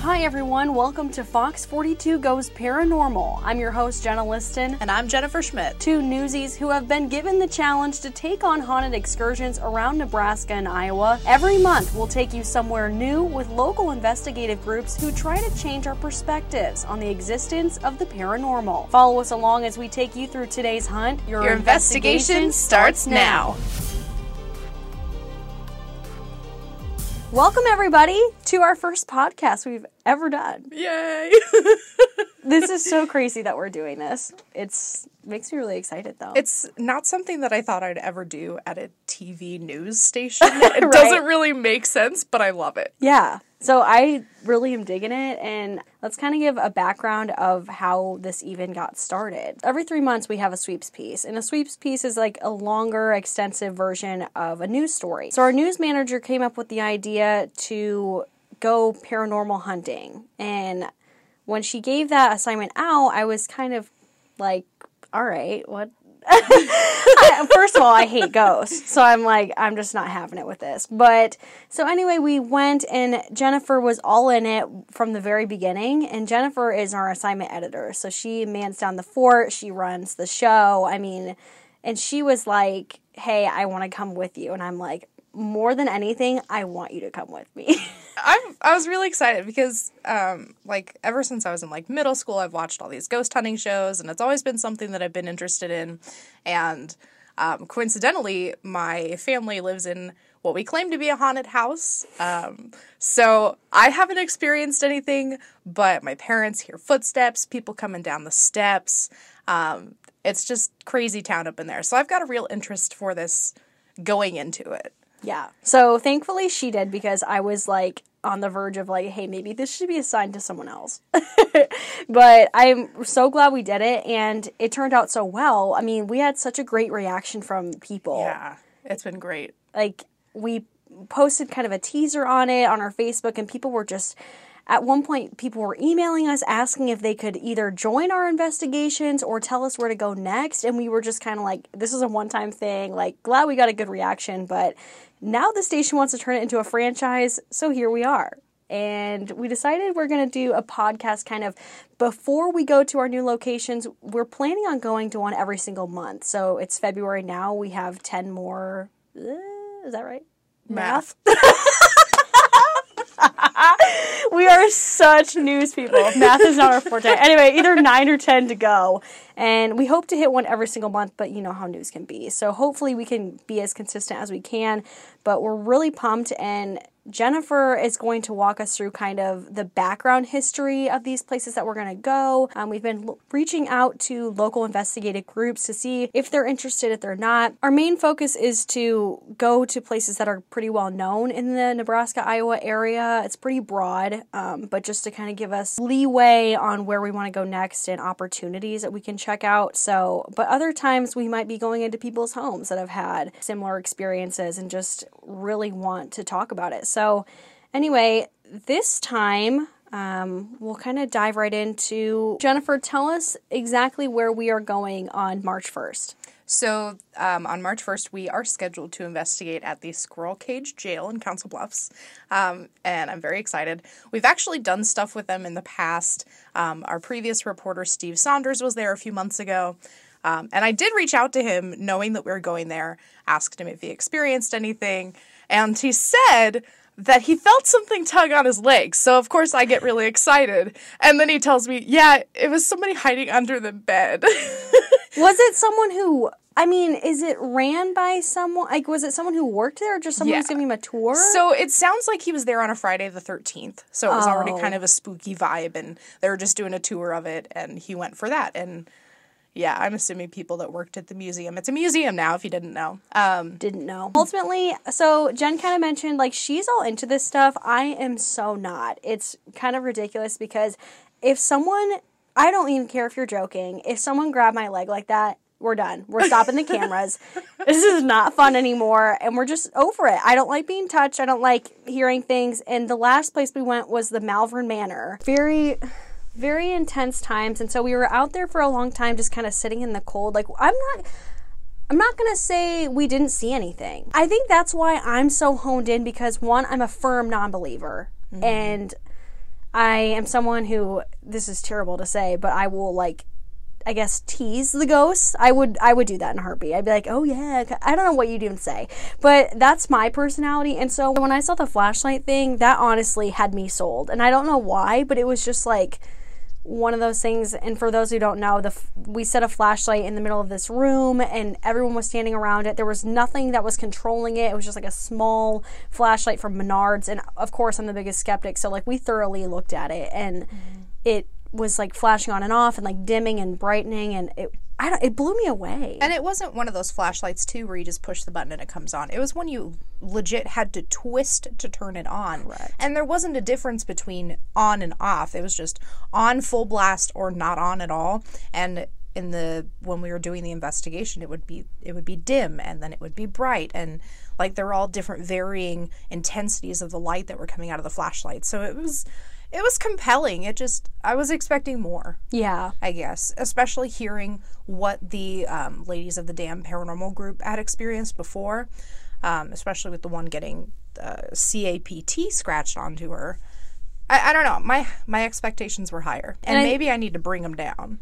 Hi, everyone. Welcome to Fox 42 Goes Paranormal. I'm your host, Jenna Liston. And I'm Jennifer Schmidt. Two newsies who have been given the challenge to take on haunted excursions around Nebraska and Iowa. Every month, we'll take you somewhere new with local investigative groups who try to change our perspectives on the existence of the paranormal. Follow us along as we take you through today's hunt. Your, Your investigation, investigation, starts now. now. Welcome, everybody, to our first podcast we've ever done. Yay! this is so crazy that we're doing this. It's makes me really excited though. It's not something that I thought I'd ever do at a TV news station. It right? doesn't really make sense, but I love it. Yeah. So I really am digging it, and let's kind of give a background of how this even got started. Every three months, we have a sweeps piece, and a sweeps piece is like a longer, extensive version of a news story. So our news manager came up with the idea to go paranormal hunting, and when she gave that assignment out, I was kind of like, all right, what I, first of all, I hate ghosts, so I'm like, I'm just not having it with this. But so anyway, we went, and Jennifer was all in it from the very beginning. And Jennifer is our assignment editor, so she mans down the fort. She runs the show. I mean, and she was like, "Hey, I want to come with you," and I'm like, more than anything, I want you to come with me. I'm I was really excited because um like ever since I was in like middle school I've watched all these ghost hunting shows and it's always been something that I've been interested in and um, coincidentally my family lives in what we claim to be a haunted house. Um, so I haven't experienced anything, but my parents hear footsteps, people coming down the steps. Um, it's just crazy town up in there. So I've got a real interest for this going into it. Yeah. So thankfully she did because I was like on the verge of like, hey, maybe this should be assigned to someone else. but I'm so glad we did it and it turned out so well. I mean, we had such a great reaction from people. Yeah. It's been great. Like we posted kind of a teaser on it on our Facebook and people were just at one point, people were emailing us asking if they could either join our investigations or tell us where to go next. And we were just kind of like, this is a one time thing. Like, glad we got a good reaction. But now the station wants to turn it into a franchise. So here we are. And we decided we're going to do a podcast kind of before we go to our new locations. We're planning on going to one every single month. So it's February now. We have 10 more. Uh, is that right? Math. we are such news people. Math is not our forte. Anyway, either nine or ten to go. And we hope to hit one every single month, but you know how news can be. So hopefully we can be as consistent as we can. But we're really pumped and Jennifer is going to walk us through kind of the background history of these places that we're going to go. Um, we've been l- reaching out to local investigative groups to see if they're interested, if they're not. Our main focus is to go to places that are pretty well known in the Nebraska Iowa area. It's pretty broad, um, but just to kind of give us leeway on where we want to go next and opportunities that we can check out. So, but other times we might be going into people's homes that have had similar experiences and just really want to talk about it. So, anyway, this time um, we'll kind of dive right into Jennifer. Tell us exactly where we are going on March 1st. So, um, on March 1st, we are scheduled to investigate at the Squirrel Cage Jail in Council Bluffs. Um, and I'm very excited. We've actually done stuff with them in the past. Um, our previous reporter, Steve Saunders, was there a few months ago. Um, and I did reach out to him knowing that we were going there, asked him if he experienced anything. And he said that he felt something tug on his legs. So of course I get really excited. And then he tells me, "Yeah, it was somebody hiding under the bed." was it someone who I mean, is it ran by someone? Like, was it someone who worked there, or just someone yeah. who's giving him a tour? So it sounds like he was there on a Friday the thirteenth. So it was oh. already kind oh. of a spooky vibe, and they were just doing a tour of it, and he went for that. And yeah, I'm assuming people that worked at the museum. It's a museum now, if you didn't know. Um, didn't know. Ultimately, so Jen kind of mentioned like she's all into this stuff. I am so not. It's kind of ridiculous because if someone, I don't even care if you're joking, if someone grabbed my leg like that, we're done. We're stopping the cameras. this is not fun anymore, and we're just over it. I don't like being touched. I don't like hearing things. And the last place we went was the Malvern Manor. Very very intense times and so we were out there for a long time just kind of sitting in the cold like i'm not i'm not going to say we didn't see anything i think that's why i'm so honed in because one i'm a firm non-believer mm-hmm. and I am someone who this is terrible to say, but I will like I guess tease the ghosts. I would I would do that in a heartbeat. I'd be like, "Oh yeah." I don't know what you'd even say. But that's my personality. And so when I saw the flashlight thing, that honestly had me sold. And I don't know why, but it was just like one of those things and for those who don't know the we set a flashlight in the middle of this room and everyone was standing around it there was nothing that was controlling it it was just like a small flashlight from menards and of course i'm the biggest skeptic so like we thoroughly looked at it and mm-hmm. it was like flashing on and off and like dimming and brightening and it I don't, it blew me away. And it wasn't one of those flashlights too where you just push the button and it comes on. It was one you legit had to twist to turn it on. Correct. And there wasn't a difference between on and off. It was just on full blast or not on at all. And in the when we were doing the investigation, it would be it would be dim and then it would be bright and like they're all different varying intensities of the light that were coming out of the flashlight. So it was it was compelling. It just I was expecting more. Yeah, I guess, especially hearing what the um, ladies of the damn paranormal group had experienced before, um, especially with the one getting uh, CAPT scratched onto her. I, I don't know. My my expectations were higher, and, and I, maybe I need to bring them down.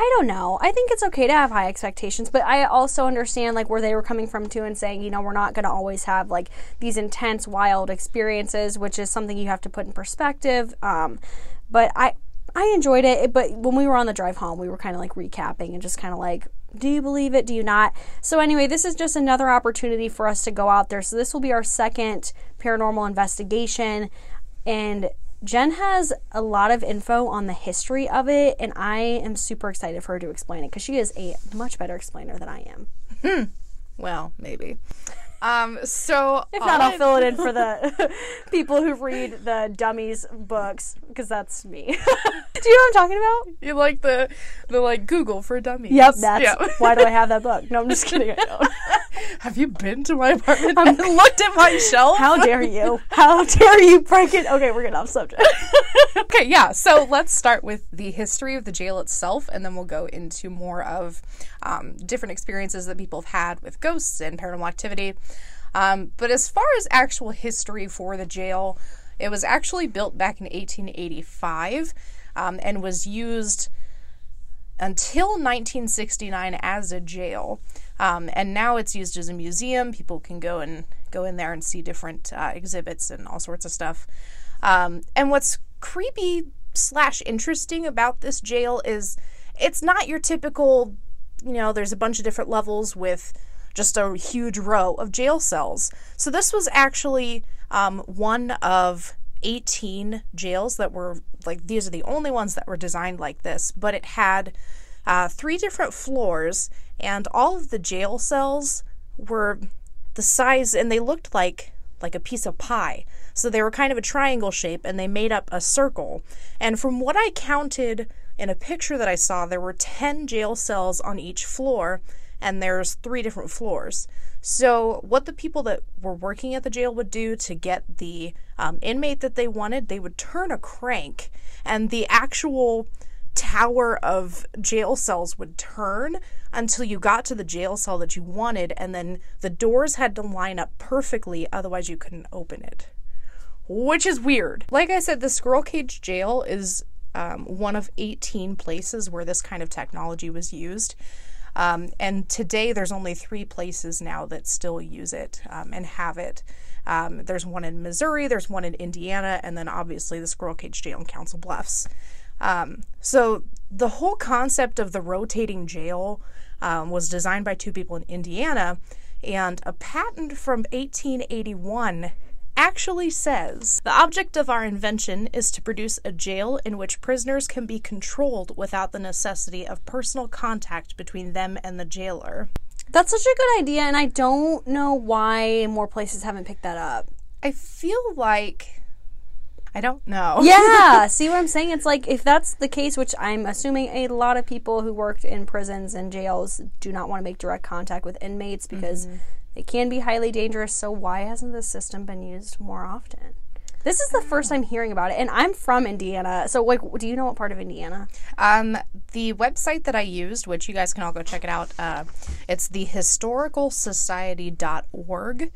I don't know. I think it's okay to have high expectations, but I also understand like where they were coming from too and saying, you know, we're not going to always have like these intense wild experiences, which is something you have to put in perspective. Um, but I I enjoyed it, but when we were on the drive home, we were kind of like recapping and just kind of like, do you believe it? Do you not? So, anyway, this is just another opportunity for us to go out there. So, this will be our second paranormal investigation. And Jen has a lot of info on the history of it, and I am super excited for her to explain it because she is a much better explainer than I am. Hmm. Well, maybe. Um, so if not, I'll fill it in for the people who read the dummies books because that's me. Do you know what I'm talking about? You like the the like Google for dummies. Yep, that's yep. why do I have that book? No, I'm just kidding. I don't. Have you been to my apartment and looked at my shelf? How dare you? How dare you break it? Okay, we're getting off subject. okay, yeah. So let's start with the history of the jail itself, and then we'll go into more of um, different experiences that people have had with ghosts and paranormal activity. Um, but as far as actual history for the jail, it was actually built back in 1885 um, and was used until 1969 as a jail. Um, and now it's used as a museum. People can go and go in there and see different uh, exhibits and all sorts of stuff. Um, and what's creepy slash interesting about this jail is it's not your typical, you know, there's a bunch of different levels with just a huge row of jail cells. So this was actually um, one of 18 jails that were like these are the only ones that were designed like this, but it had uh, three different floors, and all of the jail cells were the size, and they looked like like a piece of pie. So they were kind of a triangle shape, and they made up a circle. And from what I counted in a picture that I saw, there were 10 jail cells on each floor, and there's three different floors. So, what the people that were working at the jail would do to get the um, inmate that they wanted, they would turn a crank, and the actual tower of jail cells would turn until you got to the jail cell that you wanted, and then the doors had to line up perfectly, otherwise, you couldn't open it. Which is weird. Like I said, the Squirrel Cage Jail is um, one of 18 places where this kind of technology was used. Um, and today, there's only three places now that still use it um, and have it. Um, there's one in Missouri, there's one in Indiana, and then obviously the Squirrel Cage Jail in Council Bluffs. Um, so the whole concept of the rotating jail um, was designed by two people in Indiana, and a patent from 1881 actually says the object of our invention is to produce a jail in which prisoners can be controlled without the necessity of personal contact between them and the jailer. That's such a good idea, and I don't know why more places haven't picked that up. I feel like. I don't know. yeah, see what I'm saying? It's like if that's the case, which I'm assuming a lot of people who worked in prisons and jails do not want to make direct contact with inmates because mm-hmm. It can be highly dangerous, so why hasn't this system been used more often? This is the first I'm hearing about it, and I'm from Indiana. So, like, do you know what part of Indiana? Um, the website that I used, which you guys can all go check it out, uh, it's the historicalsociety.org.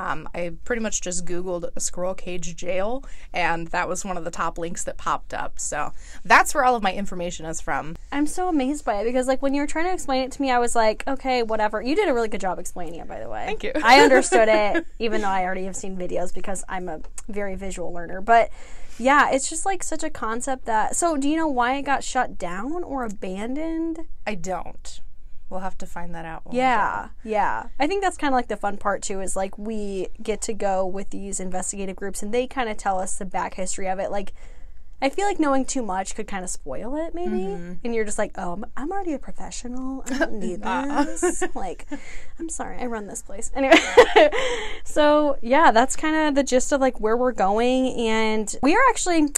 Um, I pretty much just Googled Squirrel Cage Jail, and that was one of the top links that popped up. So that's where all of my information is from. I'm so amazed by it because, like, when you were trying to explain it to me, I was like, okay, whatever. You did a really good job explaining it, by the way. Thank you. I understood it, even though I already have seen videos because I'm a very visual learner. But yeah, it's just like such a concept that. So, do you know why it got shut down or abandoned? I don't. We'll have to find that out. Yeah, yeah. I think that's kind of like the fun part too. Is like we get to go with these investigative groups, and they kind of tell us the back history of it. Like, I feel like knowing too much could kind of spoil it, maybe. Mm-hmm. And you're just like, oh, I'm, I'm already a professional. I don't need this. like, I'm sorry, I run this place anyway. so yeah, that's kind of the gist of like where we're going, and we are actually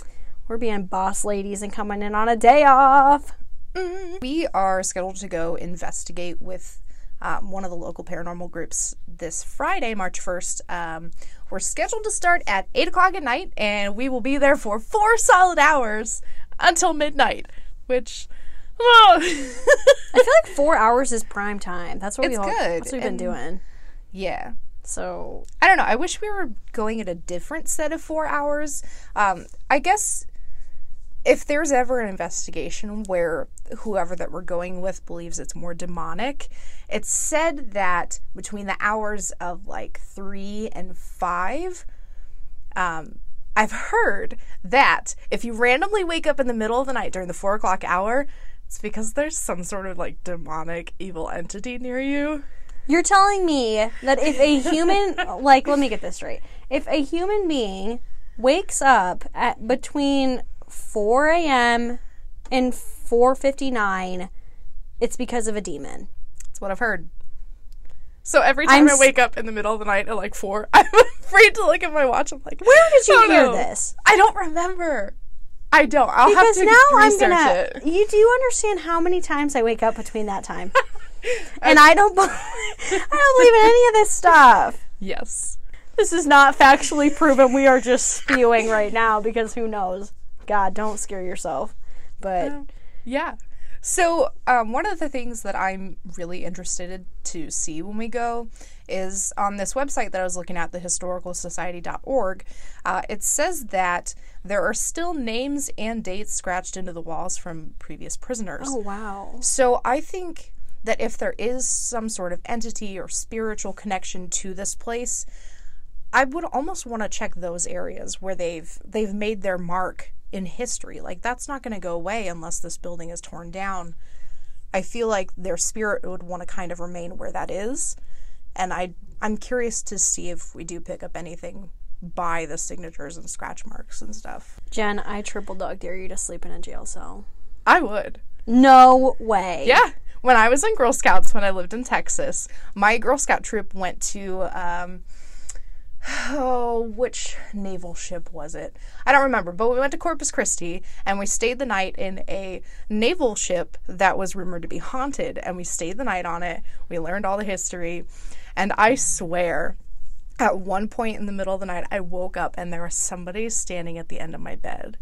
we're being boss ladies and coming in on a day off. We are scheduled to go investigate with um, one of the local paranormal groups this Friday, March 1st. Um, we're scheduled to start at 8 o'clock at night, and we will be there for four solid hours until midnight, which. oh. I feel like four hours is prime time. That's what we It's all, good, That's what we've been doing. yeah. So I don't know. I wish we were going at a different set of four hours. Um, I guess if there's ever an investigation where whoever that we're going with believes it's more demonic, it's said that between the hours of like three and five, um, I've heard that if you randomly wake up in the middle of the night during the four o'clock hour, it's because there's some sort of like demonic evil entity near you. You're telling me that if a human, like, let me get this straight. If a human being wakes up at between 4 a.m. and 4:59, it's because of a demon. That's what I've heard. So every time I'm I wake up in the middle of the night at like four, I'm afraid to look at my watch. I'm like, Where did you "Oh, hear no." this? I don't remember. I don't. I'll Because have to now I'm gonna. it. You do you understand how many times I wake up between that time? and I don't. I don't believe in any of this stuff. Yes. This is not factually proven. We are just spewing right now because who knows? God, don't scare yourself. But Yeah. So, um, one of the things that I'm really interested to see when we go is on this website that I was looking at, thehistoricalsociety.org. Uh, it says that there are still names and dates scratched into the walls from previous prisoners. oh wow, So I think that if there is some sort of entity or spiritual connection to this place, I would almost want to check those areas where they've they've made their mark in history. Like that's not going to go away unless this building is torn down. I feel like their spirit would want to kind of remain where that is, and I I'm curious to see if we do pick up anything by the signatures and scratch marks and stuff. Jen, I triple dog dare you to sleep in a jail cell. I would. No way. Yeah. When I was in Girl Scouts when I lived in Texas, my Girl Scout troop went to um oh, which naval ship was it? I don't remember, but we went to Corpus Christi and we stayed the night in a naval ship that was rumored to be haunted and we stayed the night on it. We learned all the history and I swear at one point in the middle of the night I woke up and there was somebody standing at the end of my bed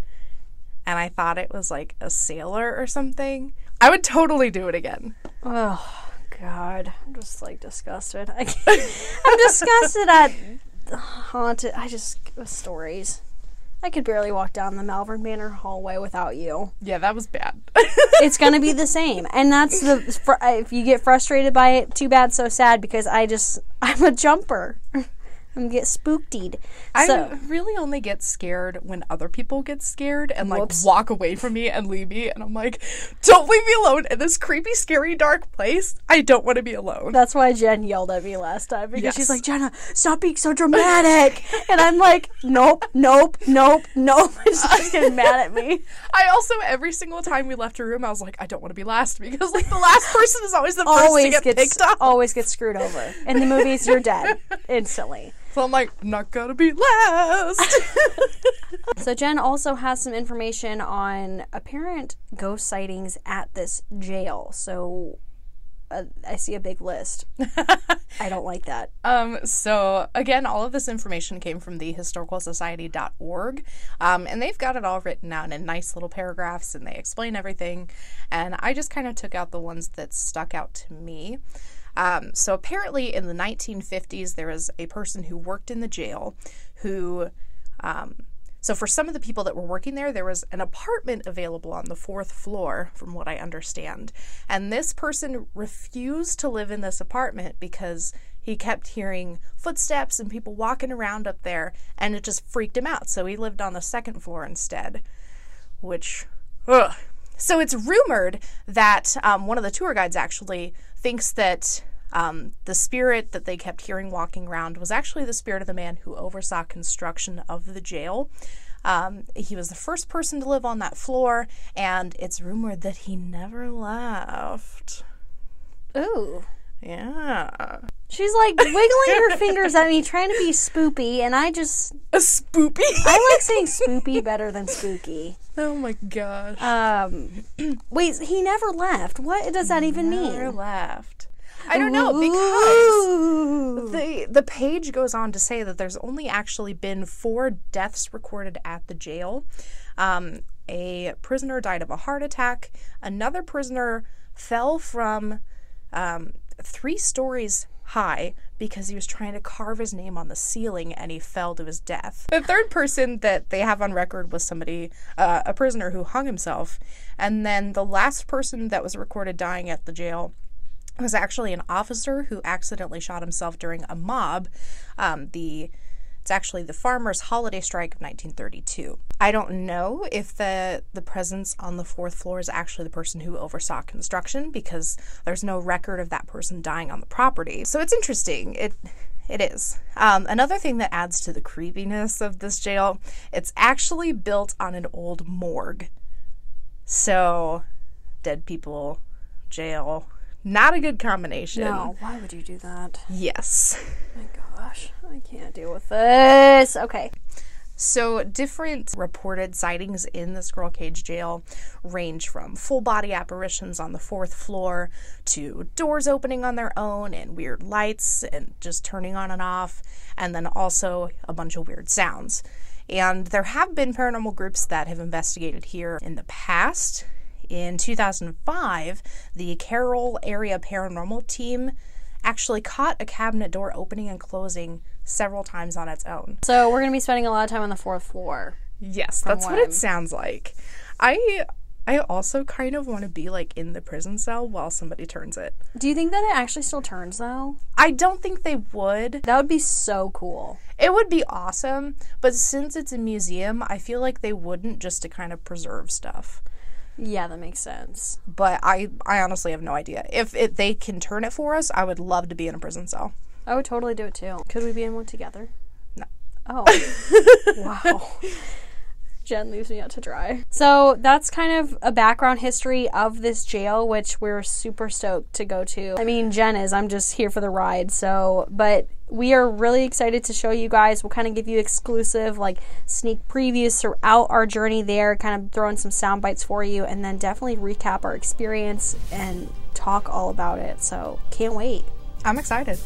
and I thought it was like a sailor or something. I would totally do it again. Oh God, I'm just like disgusted. I'm disgusted at haunted. I just stories. I could barely walk down the Malvern Manor hallway without you. Yeah, that was bad. It's gonna be the same, and that's the. fr- If you get frustrated by it, too bad, so sad. Because I just, I'm a jumper. I'm get spooked. I really only get scared when other people get scared and like Whoops. walk away from me and leave me and I'm like, don't leave me alone in this creepy, scary, dark place. I don't want to be alone. that's why Jen yelled at me last time because she's like, Jenna, stop being so dramatic, and I'm like, nope, nope, nope, nope. And she's just getting mad at me. I also every single time we left a room, I was like, I don't want to be last because like the last person is always the first to get gets picked up. always gets screwed over. In the movies, you're dead instantly. So I'm like, not gonna be last. So Jen also has some information on apparent ghost sightings at this jail. So I see a big list. I don't like that. Um, so again, all of this information came from the historicalsociety.org. Um, and they've got it all written out in nice little paragraphs and they explain everything. And I just kind of took out the ones that stuck out to me. Um, so apparently, in the 1950s, there was a person who worked in the jail who. Um, so, for some of the people that were working there, there was an apartment available on the fourth floor, from what I understand. And this person refused to live in this apartment because he kept hearing footsteps and people walking around up there, and it just freaked him out. So, he lived on the second floor instead, which, ugh. So, it's rumored that um, one of the tour guides actually thinks that um, the spirit that they kept hearing walking around was actually the spirit of the man who oversaw construction of the jail. Um, he was the first person to live on that floor, and it's rumored that he never left. Ooh. Yeah. She's like wiggling her fingers at me, trying to be spoopy, and I just A spoopy. I like saying spoopy better than spooky. oh my gosh. Um, wait, he never left. What does that even Never mean? Never left. I don't know because the the page goes on to say that there's only actually been four deaths recorded at the jail. Um, a prisoner died of a heart attack. Another prisoner fell from um, three stories high because he was trying to carve his name on the ceiling and he fell to his death. The third person that they have on record was somebody, uh, a prisoner who hung himself. And then the last person that was recorded dying at the jail was actually an officer who accidentally shot himself during a mob. Um, the it's actually the farmers' holiday strike of 1932. I don't know if the the presence on the fourth floor is actually the person who oversaw construction because there's no record of that person dying on the property. So it's interesting. It it is. Um, another thing that adds to the creepiness of this jail, it's actually built on an old morgue. So, dead people, jail, not a good combination. No, why would you do that? Yes. my gosh, I can't deal with this. Okay. So, different reported sightings in the Squirrel Cage jail range from full body apparitions on the fourth floor to doors opening on their own and weird lights and just turning on and off, and then also a bunch of weird sounds. And there have been paranormal groups that have investigated here in the past. In 2005, the Carroll Area Paranormal Team actually caught a cabinet door opening and closing several times on its own. So we're gonna be spending a lot of time on the fourth floor. Yes, that's what what it sounds like. I I also kind of want to be like in the prison cell while somebody turns it. Do you think that it actually still turns though? I don't think they would. That would be so cool. It would be awesome, but since it's a museum, I feel like they wouldn't just to kind of preserve stuff. Yeah, that makes sense. But I I honestly have no idea. If it, they can turn it for us, I would love to be in a prison cell. I would totally do it too. Could we be in one together? No. Oh. wow. Jen leaves me out to dry. So that's kind of a background history of this jail, which we're super stoked to go to. I mean, Jen is. I'm just here for the ride. So, but we are really excited to show you guys. We'll kind of give you exclusive, like sneak previews throughout our journey there, kind of throw in some sound bites for you, and then definitely recap our experience and talk all about it. So, can't wait. I'm excited.